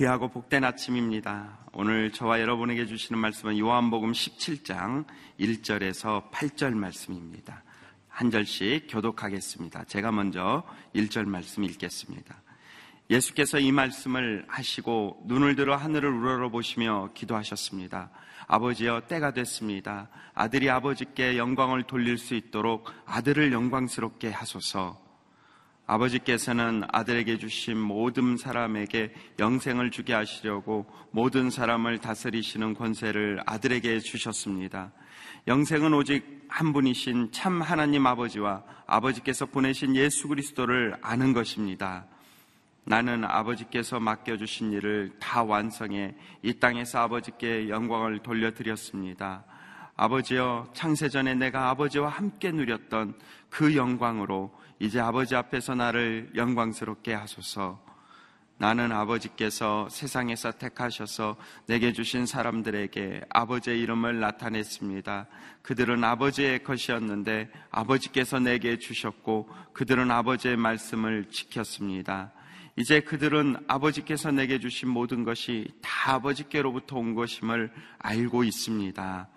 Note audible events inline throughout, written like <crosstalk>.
귀하고 복된 아침입니다. 오늘 저와 여러분에게 주시는 말씀은 요한복음 17장 1절에서 8절 말씀입니다. 한 절씩 교독하겠습니다. 제가 먼저 1절 말씀 읽겠습니다. 예수께서 이 말씀을 하시고 눈을 들어 하늘을 우러러보시며 기도하셨습니다. 아버지여 때가 됐습니다. 아들이 아버지께 영광을 돌릴 수 있도록 아들을 영광스럽게 하소서. 아버지께서는 아들에게 주신 모든 사람에게 영생을 주게 하시려고 모든 사람을 다스리시는 권세를 아들에게 주셨습니다. 영생은 오직 한 분이신 참 하나님 아버지와 아버지께서 보내신 예수 그리스도를 아는 것입니다. 나는 아버지께서 맡겨주신 일을 다 완성해 이 땅에서 아버지께 영광을 돌려드렸습니다. 아버지여 창세전에 내가 아버지와 함께 누렸던 그 영광으로 이제 아버지 앞에서 나를 영광스럽게 하소서. 나는 아버지께서 세상에서 택하셔서 내게 주신 사람들에게 아버지의 이름을 나타냈습니다. 그들은 아버지의 것이었는데 아버지께서 내게 주셨고 그들은 아버지의 말씀을 지켰습니다. 이제 그들은 아버지께서 내게 주신 모든 것이 다 아버지께로부터 온 것임을 알고 있습니다.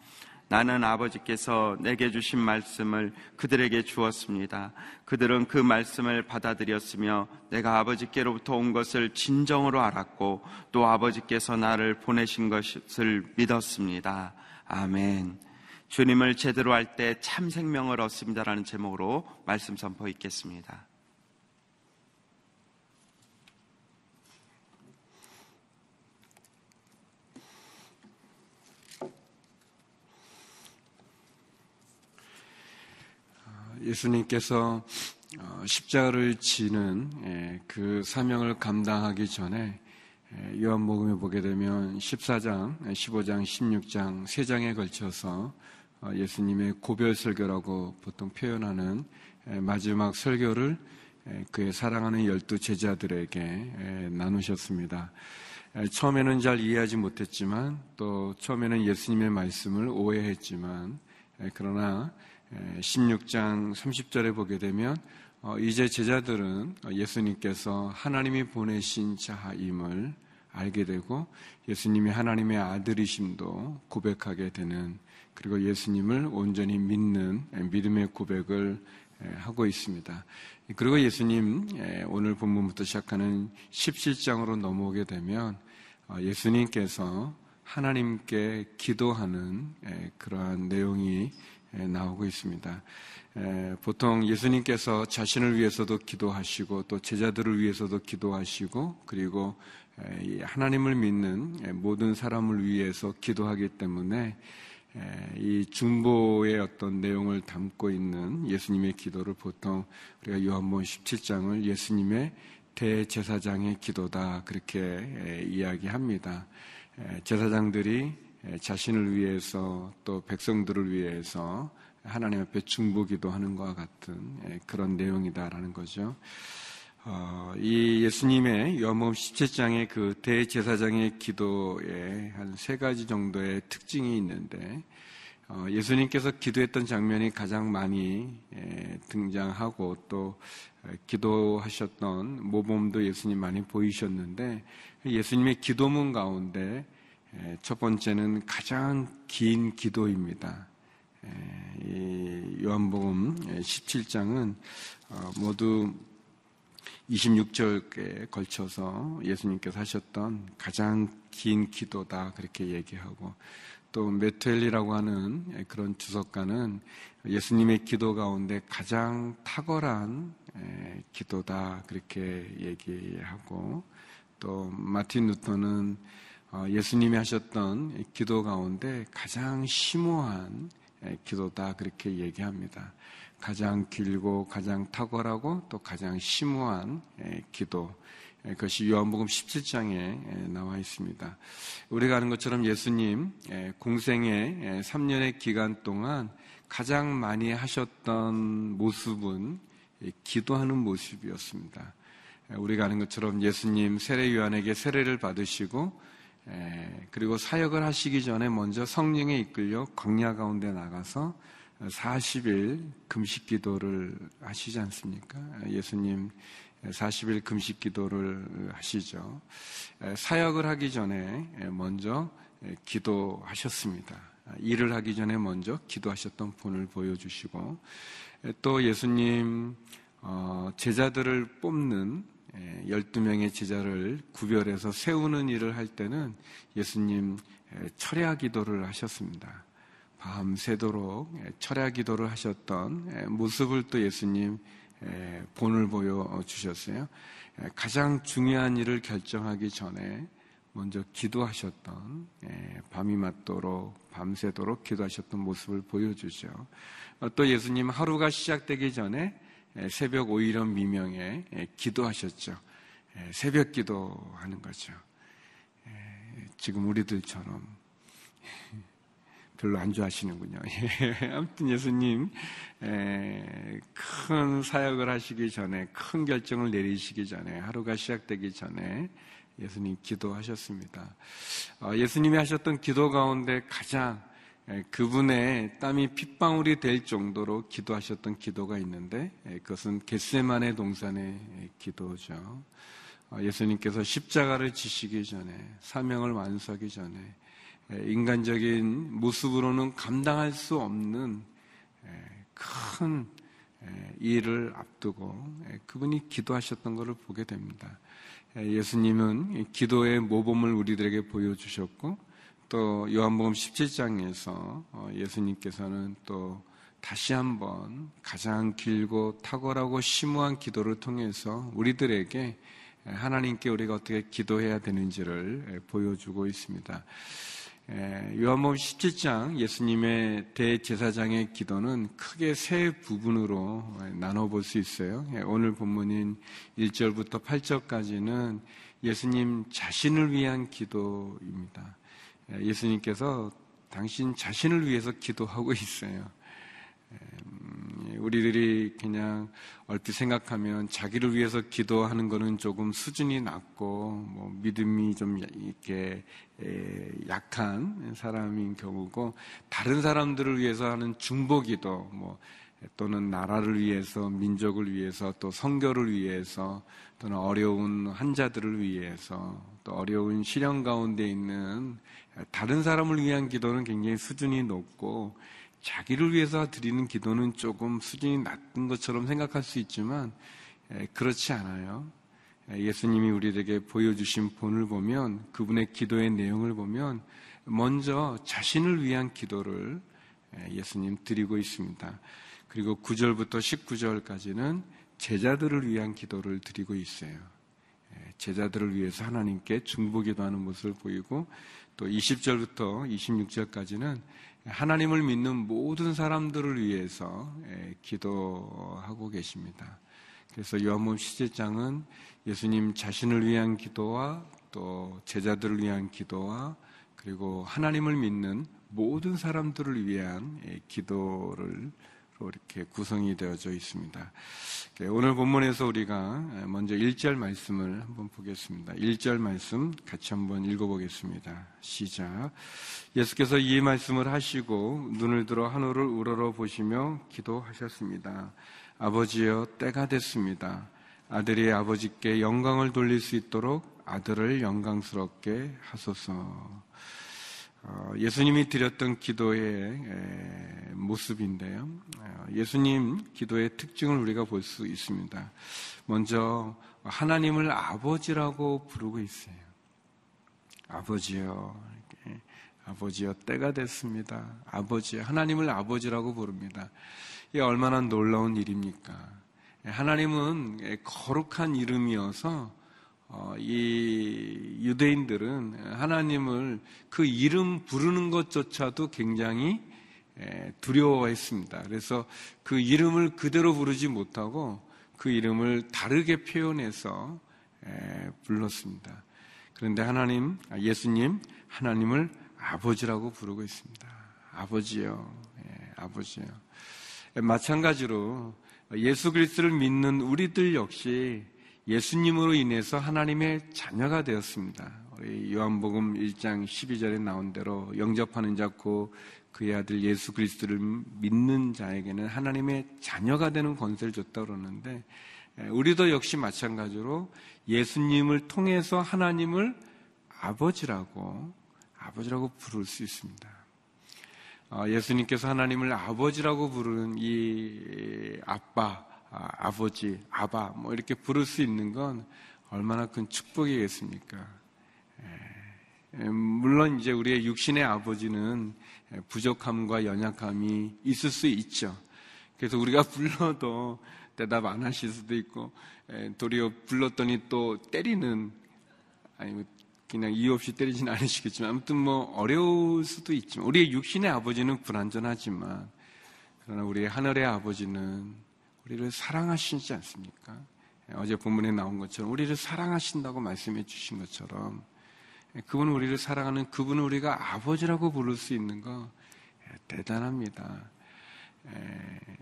나는 아버지께서 내게 주신 말씀을 그들에게 주었습니다. 그들은 그 말씀을 받아들였으며 내가 아버지께로부터 온 것을 진정으로 알았고 또 아버지께서 나를 보내신 것을 믿었습니다. 아멘. 주님을 제대로 할 때 참 생명을 얻습니다라는 제목으로 말씀 선포 있겠습니다. 예수님께서 어, 십자가를 지는 예, 그 사명을 감당하기 전에 예, 요한복음에 보게 되면 14장, 15장, 16장 세 장에 걸쳐서 어, 예수님의 고별 설교라고 보통 표현하는 예, 마지막 설교를 그의 사랑하는 열두 제자들에게 나누셨습니다. 처음에는 잘 이해하지 못했지만 또 처음에는 예수님의 말씀을 오해했지만 그러나 16장 30절에 보게 되면 어, 이제 제자들은 예수님께서 하나님이 보내신 자임을 알게 되고 예수님이 하나님의 아들이심도 고백하게 되는 그리고 예수님을 온전히 믿는 믿음의 고백을 하고 있습니다. 그리고 예수님 오늘 본문부터 시작하는 17장으로 넘어오게 되면 어, 예수님께서 하나님께 기도하는 그러한 내용이 나오고 있습니다. 보통 예수님께서 자신을 위해서도 기도하시고 또 제자들을 위해서도 기도하시고 그리고 하나님을 믿는 모든 사람을 위해서 기도하기 때문에 이 중보의 어떤 내용을 담고 있는 예수님의 기도를 보통 우리가 요한복음 17장을 예수님의 대제사장의 기도다 그렇게 이야기합니다. 제사장들이 자신을 위해서 또 백성들을 위해서 하나님 앞에 중보기도 하는 것과 같은 그런 내용이다라는 거죠. 어, 이 예수님의 요한복음 17장의 그 대제사장의 기도에 한 세 가지 정도의 특징이 있는데 어, 예수님께서 기도했던 장면이 가장 많이 등장하고 또 기도하셨던 모범도 예수님 많이 보이셨는데 예수님의 기도문 가운데 예, 첫 번째는 가장 긴 기도입니다. 예, 요한복음 17장은 어, 모두 26절에 걸쳐서 예수님께서 하셨던 가장 긴 기도다 그렇게 얘기하고 또 메텔리라고 하는 그런 주석가는 예수님의 기도 가운데 가장 탁월한 기도다 그렇게 얘기하고 또 마틴 루터는 어, 예수님이 하셨던 기도 가운데 가장 심오한 기도다 그렇게 얘기합니다. 가장 길고 가장 탁월하고 또 가장 심오한 기도. 그것이 요한복음 17장에 나와 있습니다. 우리가 아는 것처럼 예수님 공생의 3년의 기간 동안 가장 많이 하셨던 모습은 기도하는 모습이었습니다. 우리가 아는 것처럼 예수님 세례 요한에게 세례를 받으시고 예, 그리고 사역을 하시기 전에 먼저 성령에 이끌려 광야 가운데 나가서 40일 금식 기도를 하시지 않습니까? 예수님 40일 금식 기도를 하시죠. 사역을 하기 전에 먼저 기도하셨습니다. 일을 하기 전에 먼저 기도하셨던 본을 보여주시고 또 예수님 어, 제자들을 뽑는 12명의 제자를 구별해서 세우는 일을 할 때는 예수님 철야 기도를 하셨습니다. 밤새도록 철야 기도를 하셨던 모습을 또 예수님 본을 보여주셨어요. 가장 중요한 일을 결정하기 전에 먼저 기도하셨던 밤이 맞도록 밤새도록 기도하셨던 모습을 보여주죠. 어, 또 예수님 하루가 시작되기 전에 새벽 오일원 미명에 기도하셨죠. 새벽 기도하는 거죠. 지금 우리들처럼 <laughs> 별로 안 좋아하시는군요. <laughs> 아무튼 예수님 큰 사역을 하시기 전에 큰 결정을 내리시기 전에 하루가 시작되기 전에 예수님 기도하셨습니다. 어, 예수님이 하셨던 기도 가운데 가장 그분의 땀이 핏방울이 될 정도로 기도하셨던 기도가 있는데 그것은 겟세만의 동산의 기도죠. 어, 예수님께서 십자가를 지시기 전에 사명을 완수하기 전에 인간적인 모습으로는 감당할 수 없는 큰 일을 앞두고 그분이 기도하셨던 것을 보게 됩니다. 예수님은 기도의 모범을 우리들에게 보여주셨고 또 요한복음 17장에서 어, 예수님께서는 또 다시 한번 가장 길고 탁월하고 심오한 기도를 통해서 우리들에게 하나님께 우리가 어떻게 기도해야 되는지를 보여주고 있습니다. 요한복음 17장 예수님의 대제사장의 기도는 크게 세 부분으로 나눠볼 수 있어요. 오늘 본문인 1절부터 8절까지는 예수님 자신을 위한 기도입니다. 예수님께서 당신 자신을 위해서 기도하고 있어요. 우리들이 그냥 얼핏 생각하면 자기를 위해서 기도하는 것은 조금 수준이 낮고 뭐 믿음이 좀 이렇게 약한 사람인 경우고 다른 사람들을 위해서 하는 중보기도 뭐 또는 나라를 위해서 민족을 위해서 또 성교를 위해서 또는 어려운 환자들을 위해서 또 어려운 시련 가운데 있는 다른 사람을 위한 기도는 굉장히 수준이 높고 자기를 위해서 드리는 기도는 조금 수준이 낮은 것처럼 생각할 수 있지만 그렇지 않아요. 예수님이 우리에게 보여주신 본을 보면 그분의 기도의 내용을 보면 먼저 자신을 위한 기도를 예수님 드리고 있습니다. 그리고 9절부터 19절까지는 제자들을 위한 기도를 드리고 있어요. 제자들을 위해서 하나님께 중보 기도하는 모습을 보이고 또 20절부터 26절까지는 하나님을 믿는 모든 사람들을 위해서 예, 기도하고 계십니다. 그래서 요한복음 시제장은 예수님 자신을 위한 기도와 또 제자들을 위한 기도와 그리고 하나님을 믿는 모든 사람들을 위한 예, 기도를 이렇게 구성이 되어져 있습니다. 네, 오늘 본문에서 우리가 먼저 1절 말씀을 한번 보겠습니다. 1절 말씀 같이 한번 읽어보겠습니다. 시작. 예수께서 이 말씀을 하시고 눈을 들어 하늘을 우러러 보시며 기도하셨습니다. 아버지여 때가 됐습니다. 아들이 아버지께 영광을 돌릴 수 있도록 아들을 영광스럽게 하소서. 어, 예수님이 드렸던 기도의 모습인데요. 어, 예수님 기도의 특징을 우리가 볼 수 있습니다. 먼저 하나님을 아버지라고 부르고 있어요. 아버지요. 아버지요. 때가 됐습니다. 아버지. 하나님을 아버지라고 부릅니다. 이게 얼마나 놀라운 일입니까? 하나님은 거룩한 이름이어서 어, 이 유대인들은 하나님을 그 이름 부르는 것조차도 굉장히 두려워했습니다. 그래서 그 이름을 그대로 부르지 못하고 그 이름을 다르게 표현해서 불렀습니다. 그런데 하나님, 아, 예수님, 하나님을 아버지라고 부르고 있습니다. 아버지요, 아버지요. 마찬가지로 예수 그리스도를 믿는 우리들 역시 예수님으로 인해서 하나님의 자녀가 되었습니다. 요한복음 1장 12절에 나온 대로 영접하는 자고 그의 아들 예수 그리스도를 믿는 자에게는 하나님의 자녀가 되는 권세를 줬다고 그러는데 우리도 역시 마찬가지로 예수님을 통해서 하나님을 아버지라고 아버지라고 부를 수 있습니다. 어, 예수님께서 하나님을 아버지라고 부르는 이 아빠, 아, 버지 아바 뭐 이렇게 부를 수 있는 건 얼마나 큰 축복이겠습니까? 물론 이제 우리의 육신의 아버지는 부족함과 연약함이 있을 수 있죠. 그래서 우리가 <laughs> 불러도 대답 안 하실 수도 있고 도리어 불렀더니 또 때리는 아니 그냥 이유 없이 때리진 <laughs> 않으시겠지만 아무튼 뭐 어려울 수도 있지만 우리의 육신의 아버지는 불완전하지만 그러나 우리의 하늘의 아버지는 우리를 사랑하시지 않습니까? 어제 본문에 나온 것처럼 우리를 사랑하신다고 말씀해 주신 것처럼 그분은 우리를 사랑하는 그분은 우리가 아버지라고 부를 수 있는 거 대단합니다.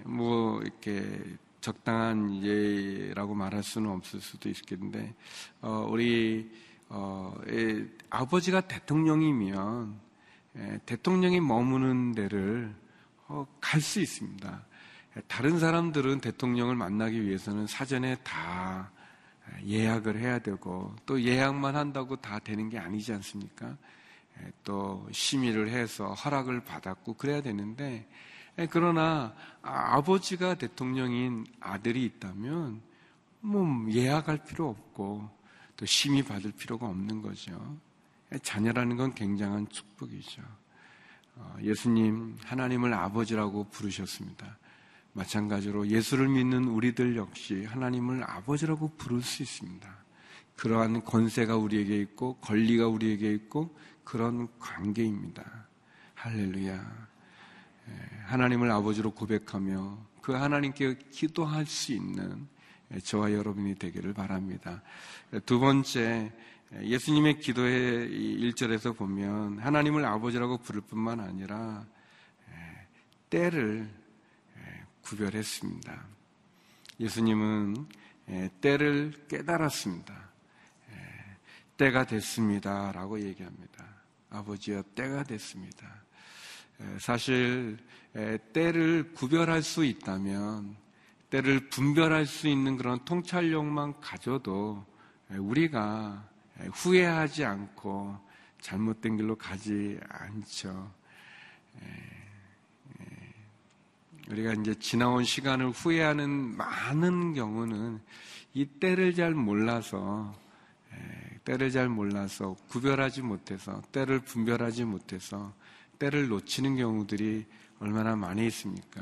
뭐 이렇게 적당한 예라고 말할 수는 없을 수도 있겠는데 어, 우리 어, 에, 아버지가 대통령이면 에, 대통령이 머무는 데를 어, 갈 수 있습니다. 다른 사람들은 대통령을 만나기 위해서는 사전에 다 예약을 해야 되고 또 예약만 한다고 다 되는 게 아니지 않습니까? 또 심의를 해서 허락을 받았고 그래야 되는데 그러나 아버지가 대통령인 아들이 있다면 뭐 예약할 필요 없고 또 심의 받을 필요가 없는 거죠. 자녀라는 건 굉장한 축복이죠. 어, 예수님 하나님을 아버지라고 부르셨습니다. 마찬가지로 예수를 믿는 우리들 역시 하나님을 아버지라고 부를 수 있습니다. 그러한 권세가 우리에게 있고 권리가 우리에게 있고 그런 관계입니다. 할렐루야. 하나님을 아버지로 고백하며 그 하나님께 기도할 수 있는 저와 여러분이 되기를 바랍니다. 두 번째, 예수님의 기도의 1절에서 보면 하나님을 아버지라고 부를 뿐만 아니라 때를 구별했습니다. 예수님은 때를 깨달았습니다. 때가 됐습니다. 라고 얘기합니다. 아버지여, 때가 됐습니다. 사실, 때를 구별할 수 있다면 때를 분별할 수 있는 그런 통찰력만 가져도 우리가 후회하지 않고 잘못된 길로 가지 않죠. 우리가 이제 지나온 시간을 후회하는 많은 경우는 이 때를 잘 몰라서 때를 잘 몰라서 구별하지 못해서 때를 분별하지 못해서 때를 놓치는 경우들이 얼마나 많이 있습니까?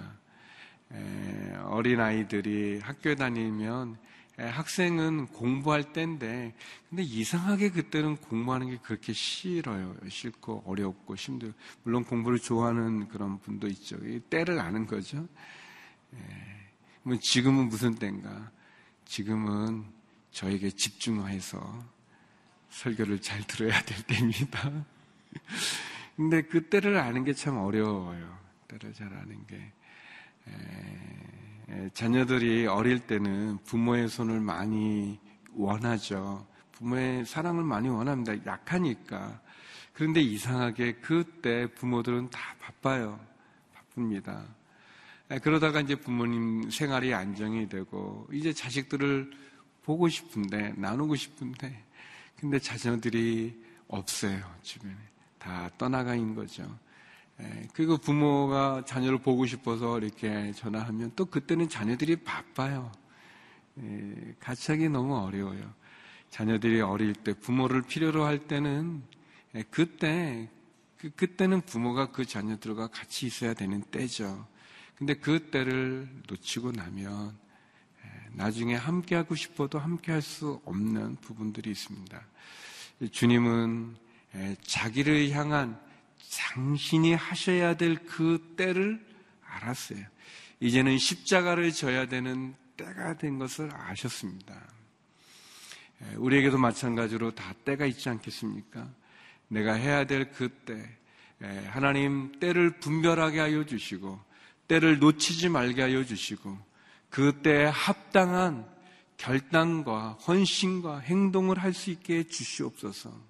어린 아이들이 학교에 다니면 학생은 공부할 때인데 근데 이상하게 그때는 공부하는 게 그렇게 싫어요. 싫고 어렵고 힘들고 물론 공부를 좋아하는 그런 분도 있죠. 때를 아는 거죠. 뭐 지금은 무슨 때인가? 지금은 저에게 집중해서 설교를 잘 들어야 될 때입니다. <laughs> 근데 그 때를 아는 게 참 어려워요. 때를 잘 아는 게. 자녀들이 어릴 때는 부모의 손을 많이 원하죠. 부모의 사랑을 많이 원합니다. 약하니까. 그런데 이상하게 그때 부모들은 다 바빠요. 바쁩니다. 그러다가 이제 부모님 생활이 안정이 되고 이제 자식들을 보고 싶은데 나누고 싶은데 근데 자녀들이 없어요 주변에 다 떠나가 있는 거죠. 예, 그리고 부모가 자녀를 보고 싶어서 이렇게 전화하면 또 그때는 자녀들이 바빠요. 예, 같이 하기 너무 어려워요. 자녀들이 어릴 때 부모를 필요로 할 때는 예, 그때 그, 그때는 부모가 그 자녀들과 같이 있어야 되는 때죠. 근데 그 때를 놓치고 나면 나중에 함께 하고 싶어도 함께 할 수 없는 부분들이 있습니다. 주님은 자기를 향한 당신이 하셔야 될 그 때를 알았어요. 이제는 십자가를 져야 되는 때가 된 것을 아셨습니다. 우리에게도 마찬가지로 다 때가 있지 않겠습니까? 내가 해야 될 그 때, 하나님 때를 분별하게 하여 주시고, 때를 놓치지 말게 하여 주시고, 그 때에 합당한 결단과 헌신과 행동을 할 수 있게 해 주시옵소서.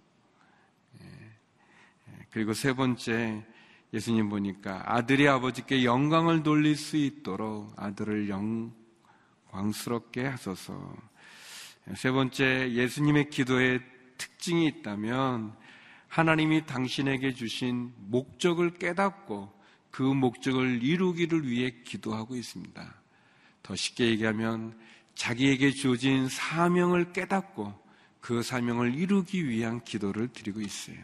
그리고 세 번째 예수님 보니까 아들이 아버지께 영광을 돌릴 수 있도록 아들을 영 광스럽게 하소서. 세 번째, 예수님의 기도에 특징이 있다면 하나님이 당신에게 주신 목적을 깨닫고 그 목적을 이루기를 위해 기도하고 있습니다. 더 쉽게 얘기하면 자기에게 주어진 사명을 깨닫고 그 사명을 이루기 위한 기도를 드리고 있어요.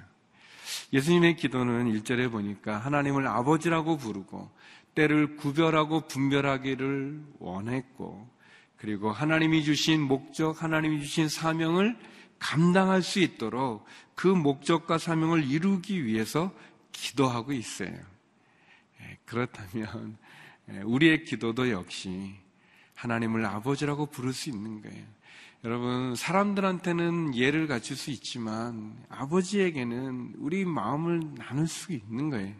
예수님의 기도는 1절에 보니까 하나님을 아버지라고 부르고 때를 구별하고 분별하기를 원했고 그리고 하나님이 주신 목적, 하나님이 주신 사명을 감당할 수 있도록 그 목적과 사명을 이루기 위해서 기도하고 있어요. 예, 그렇다면 예, 우리의 기도도 역시 하나님을 아버지라고 부를 수 있는 거예요. 여러분, 사람들한테는 예를 갖출 수 있지만 아버지에게는 우리 마음을 나눌 수 있는 거예요.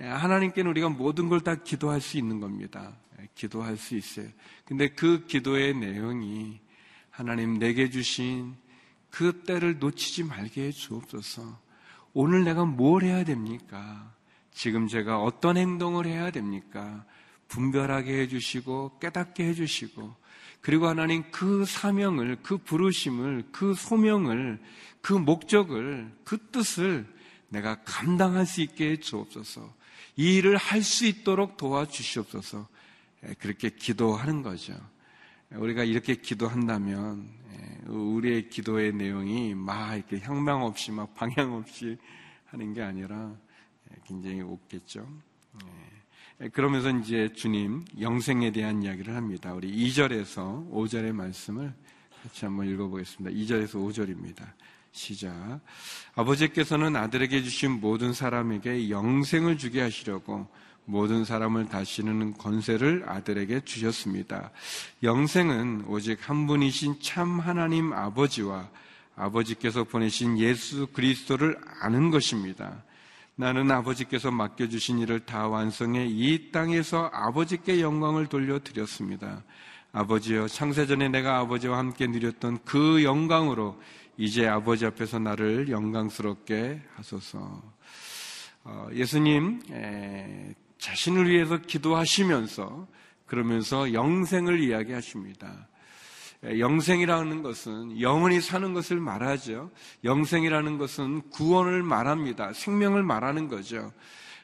예, 하나님께는 우리가 모든 걸 다 기도할 수 있는 겁니다. 기도할 수 있어요. 근데 그 기도의 내용이 하나님 내게 주신 그 때를 놓치지 말게 해 주옵소서. 오늘 내가 뭘 해야 됩니까? 지금 제가 어떤 행동을 해야 됩니까? 분별하게 해주시고 깨닫게 해주시고 그리고 하나님 그 사명을 그 부르심을 그 소명을 그 목적을 그 뜻을 내가 감당할 수 있게 해 주옵소서. 이 일을 할 수 있도록 도와주시옵소서. 예, 그렇게 기도하는 거죠. 우리가 이렇게 기도한다면 예, 우리의 기도의 내용이 막 이렇게 향방 없이 막 방향 없이 하는 게 아니라 예, 굉장히 없겠죠. 그러면서 이제 주님 영생에 대한 이야기를 합니다. 우리 2절에서 5절의 말씀을 같이 한번 읽어보겠습니다. 2절에서 5절입니다. 시작. 아버지께서는 아들에게 주신 모든 사람에게 영생을 주게 하시려고 모든 사람을 다시는 권세를 아들에게 주셨습니다. 영생은 오직 한 분이신 참 하나님 아버지와 아버지께서 보내신 예수 그리스도를 아는 것입니다. 나는 아버지께서 맡겨주신 일을 다 완성해 이 땅에서 아버지께 영광을 돌려드렸습니다. 아버지여, 창세전에 내가 아버지와 함께 누렸던 그 영광으로 이제 아버지 앞에서 나를 영광스럽게 하소서. 어, 예수님 자신을 위해서 기도하시면서 그러면서 영생을 이야기하십니다. 영생이라는 것은 영원히 사는 것을 말하죠. 영생이라는 것은 구원을 말합니다. 생명을 말하는 거죠.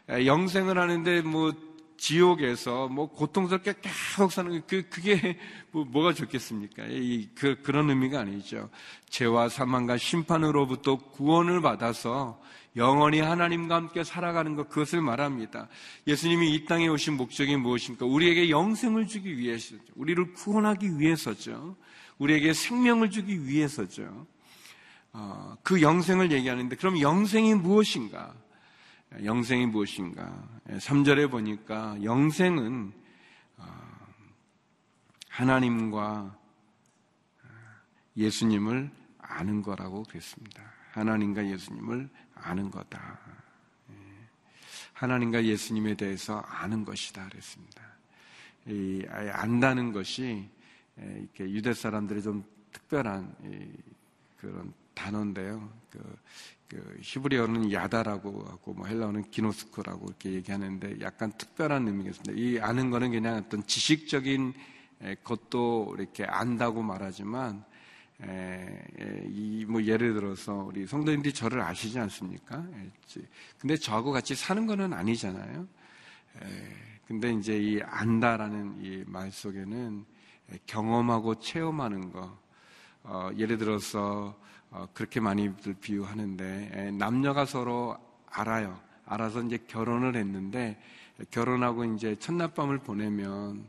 영생을 하는데 뭐 지옥에서 뭐 고통스럽게 계속 사는 그 그게 <laughs> 뭐 뭐가 좋겠습니까? 이, 그 그런 의미가 아니죠. 죄와 사망과 심판으로부터 구원을 받아서 영원히 하나님과 함께 살아가는 것 그것을 말합니다. 예수님이 이 땅에 오신 목적이 무엇입니까? 우리에게 영생을 주기 위해서죠. 우리를 구원하기 위해서죠. 우리에게 생명을 주기 위해서죠. 어, 그 영생을 얘기하는데 그럼 영생이 무엇인가? 영생이 무엇인가? 3절에 보니까 영생은 어, 하나님과 예수님을 아는 거라고 그랬습니다. 하나님과 예수님을 아는 거다. 예. 하나님과 예수님에 대해서 아는 것이다 그랬습니다. 이, 안다는 것이 예, 이렇게 유대 사람들이 좀 특별한 그런 단어인데요. 그, 그 히브리어는 야다라고 하고 뭐 헬라어는 기노스코라고 이렇게 얘기하는데 약간 특별한 의미가 있습니다. 이 아는 거는 그냥 어떤 지식적인 것도 이렇게 안다고 말하지만 이뭐 예를 들어서 우리 성도님들이 저를 아시지 않습니까? 근데 저하고 같이 사는 거는 아니잖아요. 근데 이제 이 안다라는 이 말 속에는 경험하고 체험하는 거. 어, 예를 들어서 어, 그렇게 많이들 비유하는데 남녀가 서로 알아요. 알아서 이제 결혼을 했는데 결혼하고 이제 첫날 밤을 보내면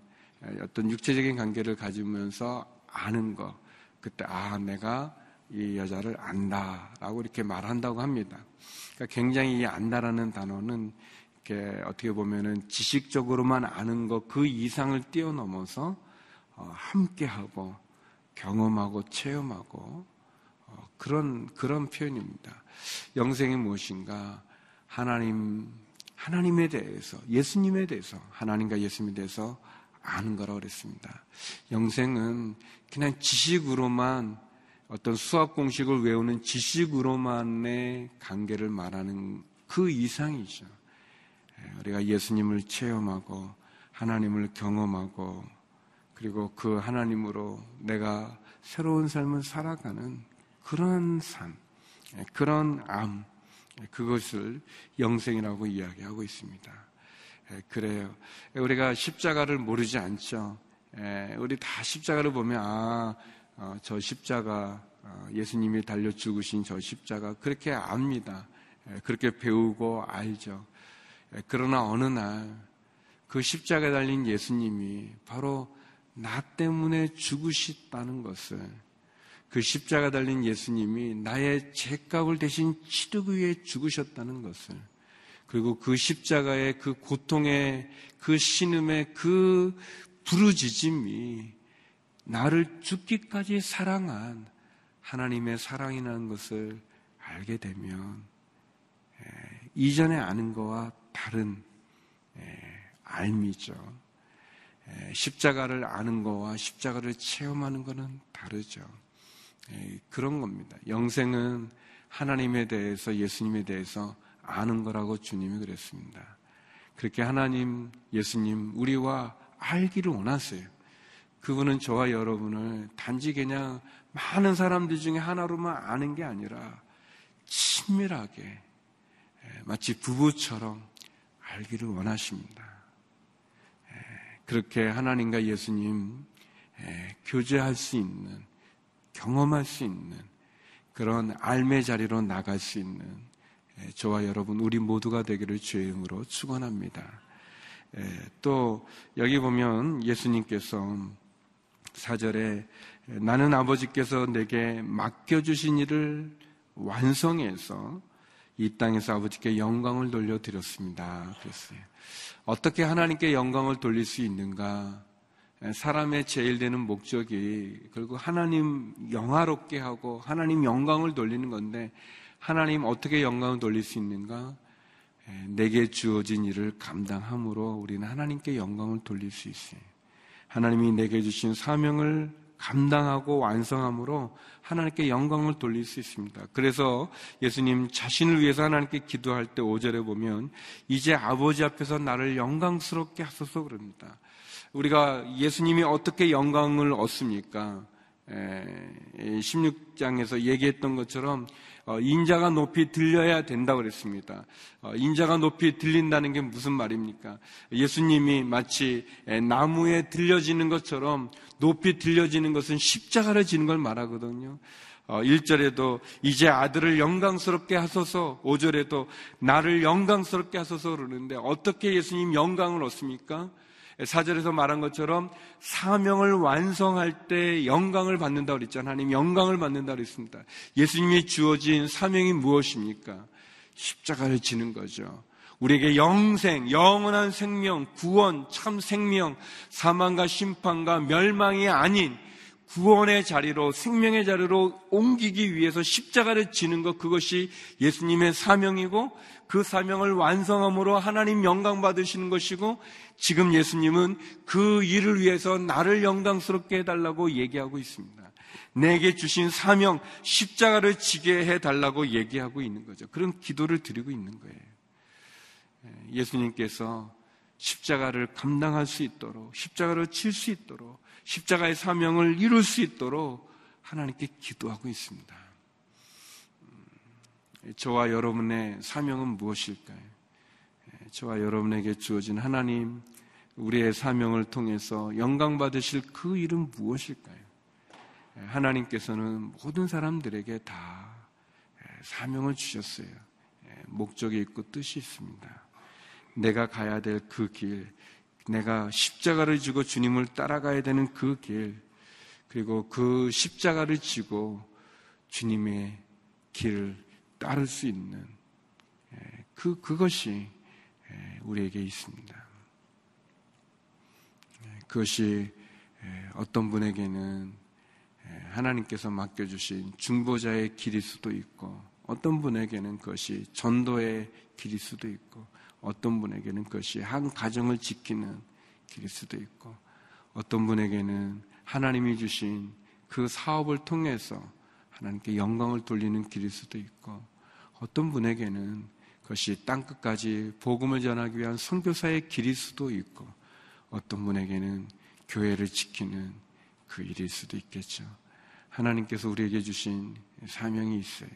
어떤 육체적인 관계를 가지면서 아는 거. 그때 아 내가 이 여자를 안다라고 이렇게 말한다고 합니다. 그러니까 굉장히 이 안다라는 단어는 이렇게 어떻게 보면은 지식적으로만 아는 것 그 이상을 뛰어넘어서 어, 함께하고 경험하고 체험하고 어, 그런 그런 표현입니다. 영생이 무엇인가? 하나님 하나님에 대해서 예수님에 대해서 하나님과 예수님에 대해서 아는 거라고 그랬습니다. 영생은 그냥 지식으로만 어떤 수학 공식을 외우는 지식으로만의 관계를 말하는 그 이상이죠. 예, 우리가 예수님을 체험하고 하나님을 경험하고 그리고 그 하나님으로 내가 새로운 삶을 살아가는 그런 삶, 그런 암, 그것을 영생이라고 이야기하고 있습니다. 그래요. 우리가 십자가를 모르지 않죠. 우리 다 십자가를 보면 아, 어, 저 십자가 어, 예수님이 달려 죽으신 저 십자가 그렇게 압니다. 그렇게 배우고 알죠. 그러나 어느 날 그 십자가에 달린 예수님이 바로 나 때문에 죽으셨다는 것을 그 십자가 달린 예수님이 나의 죄값을 대신 치르기 위해 죽으셨다는 것을 그리고 그 십자가의 그 고통의 그 신음의 그 부르짖음이 나를 죽기까지 사랑한 하나님의 사랑이라는 것을 알게 되면 이전에 아는 것과 다른 알미죠. 십자가를 아는 것과 십자가를 체험하는 것은 다르죠. 그런 겁니다. 영생은 하나님에 대해서 예수님에 대해서 아는 거라고 주님이 그랬습니다. 그렇게 하나님, 예수님, 우리와 알기를 원하세요. 그분은 저와 여러분을 단지 그냥 많은 사람들 중에 하나로만 아는 게 아니라 친밀하게 마치 부부처럼 알기를 원하십니다. 그렇게 하나님과 예수님 교제할 수 있는 경험할 수 있는 그런 알매 자리로 나갈 수 있는 저와 여러분 우리 모두가 되기를 주의 이름으로 축원합니다. 또 여기 보면 예수님께서 사절에 나는 아버지께서 내게 맡겨주신 일을 완성해서 이 땅에서 아버지께 영광을 돌려드렸습니다. 그랬어요. 어떻게 하나님께 영광을 돌릴 수 있는가? 사람의 제일 되는 목적이 결국 하나님 영화롭게 하고 하나님 영광을 돌리는 건데 하나님 어떻게 영광을 돌릴 수 있는가? 내게 주어진 일을 감당함으로 우리는 하나님께 영광을 돌릴 수 있어요. 하나님이 내게 주신 사명을 감당하고 완성함으로 하나님께 영광을 돌릴 수 있습니다. 그래서 예수님 자신을 위해서 하나님께 기도할 때 5절에 보면 이제 아버지 앞에서 나를 영광스럽게 하소서 그럽니다. 우리가 예수님이 어떻게 영광을 얻습니까? 16장에서 얘기했던 것처럼 어, 인자가 높이 들려야 된다고 그랬습니다. 어, 인자가 높이 들린다는 게 무슨 말입니까? 예수님이 마치 나무에 들려지는 것처럼 높이 들려지는 것은 십자가를 지는 걸 말하거든요. 1절에도 어, 이제 아들을 영광스럽게 하소서 5절에도 나를 영광스럽게 하소서 그러는데 어떻게 예수님 영광을 얻습니까? 사절에서 말한 것처럼 사명을 완성할 때 영광을 받는다고 그랬잖아요. 하나님 영광을 받는다고 그랬습니다. 예수님이 주어진 사명이 무엇입니까? 십자가를 지는 거죠. 우리에게 영생, 영원한 생명, 구원, 참 생명, 사망과 심판과 멸망이 아닌 구원의 자리로 생명의 자리로 옮기기 위해서 십자가를 지는 것 그것이 예수님의 사명이고 그 사명을 완성함으로 하나님 영광 받으시는 것이고 지금 예수님은 그 일을 위해서 나를 영광스럽게 해달라고 얘기하고 있습니다. 내게 주신 사명 십자가를 지게 해달라고 얘기하고 있는 거죠. 그런 기도를 드리고 있는 거예요. 예수님께서 십자가를 감당할 수 있도록 십자가를 칠 수 있도록 십자가의 사명을 이룰 수 있도록 하나님께 기도하고 있습니다. 음, 저와 여러분의 사명은 무엇일까요? 예, 저와 여러분에게 주어진 하나님, 우리의 사명을 통해서 영광 받으실 그 일은 무엇일까요? 예, 하나님께서는 모든 사람들에게 다 예, 사명을 주셨어요. 목적이 있고 뜻이 있습니다. 내가 가야 될 그 길, 내가 십자가를 지고 주님을 따라가야 되는 그 길, 그리고 그 십자가를 지고 주님의 길을 따를 수 있는 예, 그, 그것이 예, 우리에게 있습니다. 예, 그것이 어떤 분에게는 하나님께서 맡겨주신 중보자의 길일 수도 있고, 어떤 분에게는 그것이 전도의 길일 수도 있고, 어떤 분에게는 그것이 한 가정을 지키는 길일 수도 있고 어떤 분에게는 하나님이 주신 그 사업을 통해서 하나님께 영광을 돌리는 길일 수도 있고 어떤 분에게는 그것이 땅 끝까지 복음을 전하기 위한 선교사의 길일 수도 있고 어떤 분에게는 교회를 지키는 그 일일 수도 있겠죠. 하나님께서 우리에게 주신 사명이 있어요.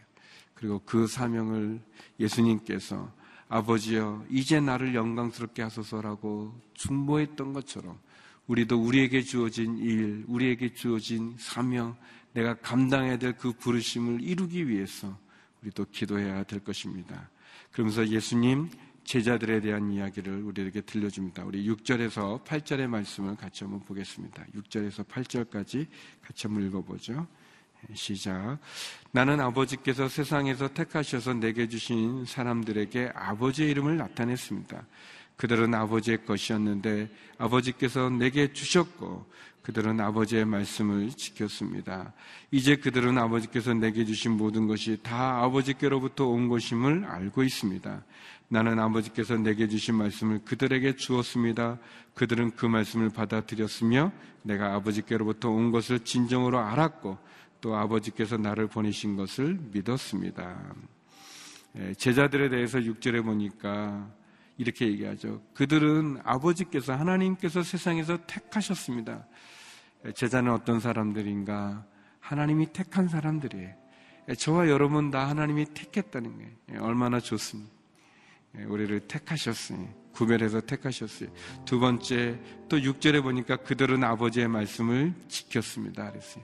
그리고 그 사명을 예수님께서 아버지여, 이제 나를 영광스럽게 하소서라고 중보했던 것처럼 우리도 우리에게 주어진 일, 우리에게 주어진 사명, 내가 감당해야 될 그 부르심을 이루기 위해서 우리도 기도해야 될 것입니다. 그러면서 예수님 제자들에 대한 이야기를 우리에게 들려줍니다. 우리 6절에서 8절의 말씀을 같이 한번 보겠습니다. 6절에서 8절까지 같이 한번 읽어보죠. 시작. 나는 아버지께서 세상에서 택하셔서 내게 주신 사람들에게 아버지의 이름을 나타냈습니다. 그들은 아버지의 것이었는데 아버지께서 내게 주셨고 그들은 아버지의 말씀을 지켰습니다. 이제 그들은 아버지께서 내게 주신 모든 것이 다 아버지께로부터 온 것임을 알고 있습니다. 나는 아버지께서 내게 주신 말씀을 그들에게 주었습니다. 그들은 그 말씀을 받아들였으며 내가 아버지께로부터 온 것을 진정으로 알았고 또 아버지께서 나를 보내신 것을 믿었습니다. 예, 제자들에 대해서 6절에 보니까 이렇게 얘기하죠. 그들은 아버지께서 하나님께서 세상에서 택하셨습니다. 예, 제자는 어떤 사람들인가? 하나님이 택한 사람들이에요. 예, 저와 여러분 다 하나님이 택했다는 거예요. 얼마나 좋습니까? 우리를 택하셨어요. 구별해서 택하셨어요. 두 번째, 또 6절에 보니까 그들은 아버지의 말씀을 지켰습니다. 그랬어요.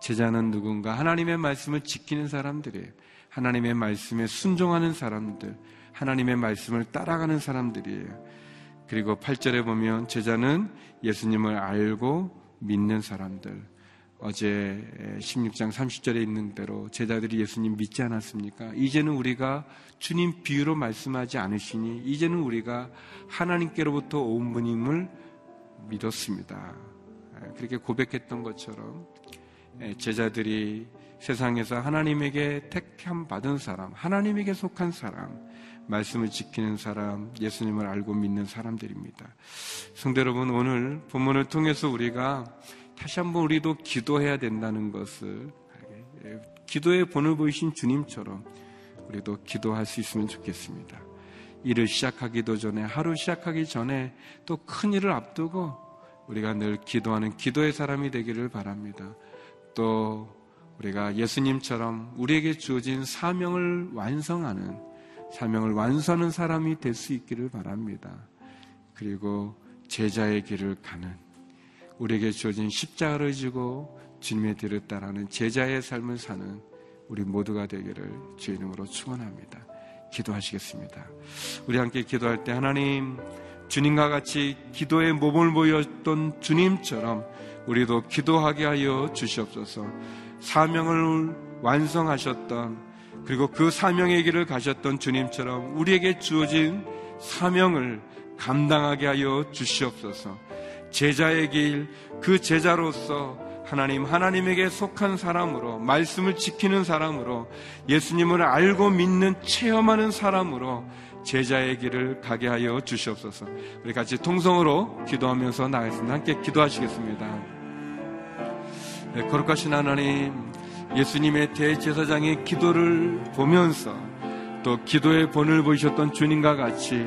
제자는 누군가 하나님의 말씀을 지키는 사람들이에요. 하나님의 말씀에 순종하는 사람들, 하나님의 말씀을 따라가는 사람들이에요. 그리고 8절에 보면 제자는 예수님을 알고 믿는 사람들. 어제 16장 30절에 있는 대로 제자들이 예수님 믿지 않았습니까? 이제는 우리가 주님 비유로 말씀하지 않으시니 이제는 우리가 하나님께로부터 온 분임을 믿었습니다. 그렇게 고백했던 것처럼 예, 제자들이 세상에서 하나님에게 택함 받은 사람, 하나님에게 속한 사람, 말씀을 지키는 사람, 예수님을 알고 믿는 사람들입니다. 성대 여러분, 오늘 본문을 통해서 우리가 다시 한번 우리도 기도해야 된다는 것을 예, 기도의 본을 보이신 주님처럼 우리도 기도할 수 있으면 좋겠습니다. 일을 시작하기도 전에 하루 시작하기 전에 또 큰 일을 앞두고 우리가 늘 기도하는 기도의 사람이 되기를 바랍니다. 또 우리가 예수님처럼 우리에게 주어진 사명을 완성하는 사명을 완수하는 사람이 될 수 있기를 바랍니다. 그리고 제자의 길을 가는 우리에게 주어진 십자가를 지고 주님의 뒤를 따라하는 제자의 삶을 사는 우리 모두가 되기를 주의 이름으로 축원합니다. 기도하시겠습니다. 우리 함께 기도할 때 하나님 주님과 같이 기도의 몸을 보였던 주님처럼 우리도 기도하게 하여 주시옵소서. 사명을 완성하셨던 그리고 그 사명의 길을 가셨던 주님처럼 우리에게 주어진 사명을 감당하게 하여 주시옵소서. 제자의 길, 그 제자로서 하나님, 하나님에게 속한 사람으로, 말씀을 지키는 사람으로, 예수님을 알고 믿는, 체험하는 사람으로 제자의 길을 가게 하여 주시옵소서. 우리 같이 통성으로 기도하면서 나가겠습니다. 함께 기도하시겠습니다. 네, 거룩하신 하나님, 예수님의 대제사장의 기도를 보면서 또 기도의 본을 보이셨던 주님과 같이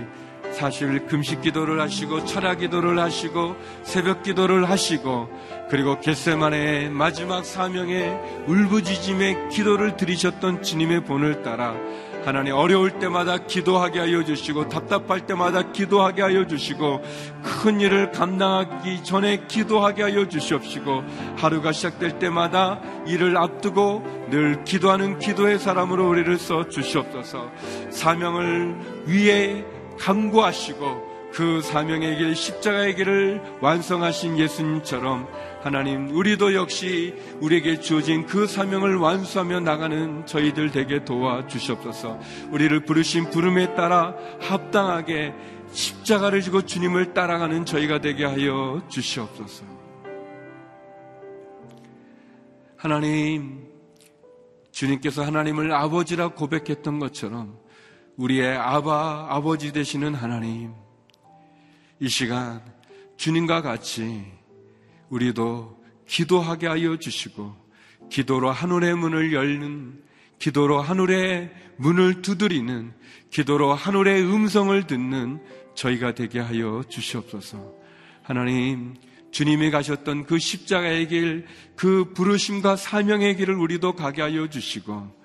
사실 금식 기도를 하시고 철야 기도를 하시고 새벽 기도를 하시고 그리고 겟세만의 마지막 사명의 울부짖음의 기도를 드리셨던 주님의 본을 따라 하나님 어려울 때마다 기도하게 하여 주시고 답답할 때마다 기도하게 하여 주시고 큰 일을 감당하기 전에 기도하게 하여 주시옵시고 하루가 시작될 때마다 일을 앞두고 늘 기도하는 기도의 사람으로 우리를 써 주시옵소서. 사명을 위해 강구하시고 그 사명의 길 십자가의 길을 완성하신 예수님처럼 하나님, 우리도 역시 우리에게 주어진 그 사명을 완수하며 나가는 저희들 되게 도와 주시옵소서. 우리를 부르신 부름에 따라 합당하게 십자가를 지고 주님을 따라가는 저희가 되게 하여 주시옵소서. 하나님, 주님께서 하나님을 아버지라 고백했던 것처럼 우리의 아바, 아버지 되시는 하나님, 이 시간 주님과 같이 우리도 기도하게 하여 주시고 기도로 하늘의 문을 열는 기도로 하늘의 문을 두드리는 기도로 하늘의 음성을 듣는 저희가 되게 하여 주시옵소서. 하나님, 주님이 가셨던 그 십자가의 길, 그 부르심과 사명의 길을 우리도 가게 하여 주시고,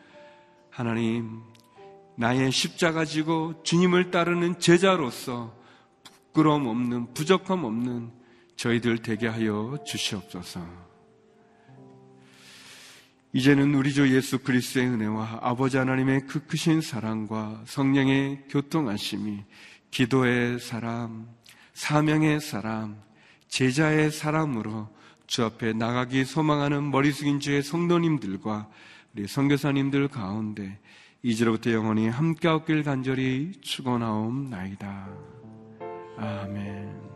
하나님, 나의 십자가 지고 주님을 따르는 제자로서 부끄러움 없는, 부족함 없는 저희들 되게 하여 주시옵소서. 이제는 우리 주 예수 그리스도의 은혜와 아버지 하나님의 그 크신 사랑과 성령의 교통하심이 기도의 사람, 사명의 사람, 제자의 사람으로 주 앞에 나가기 소망하는 머리 숙인 주의 성도님들과 우리 선교사님들 가운데 이제로부터 영원히 함께 없길 간절히 축원하옵나이다. 아멘.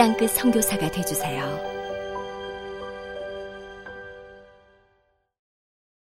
땅끝 성교사가 되주세요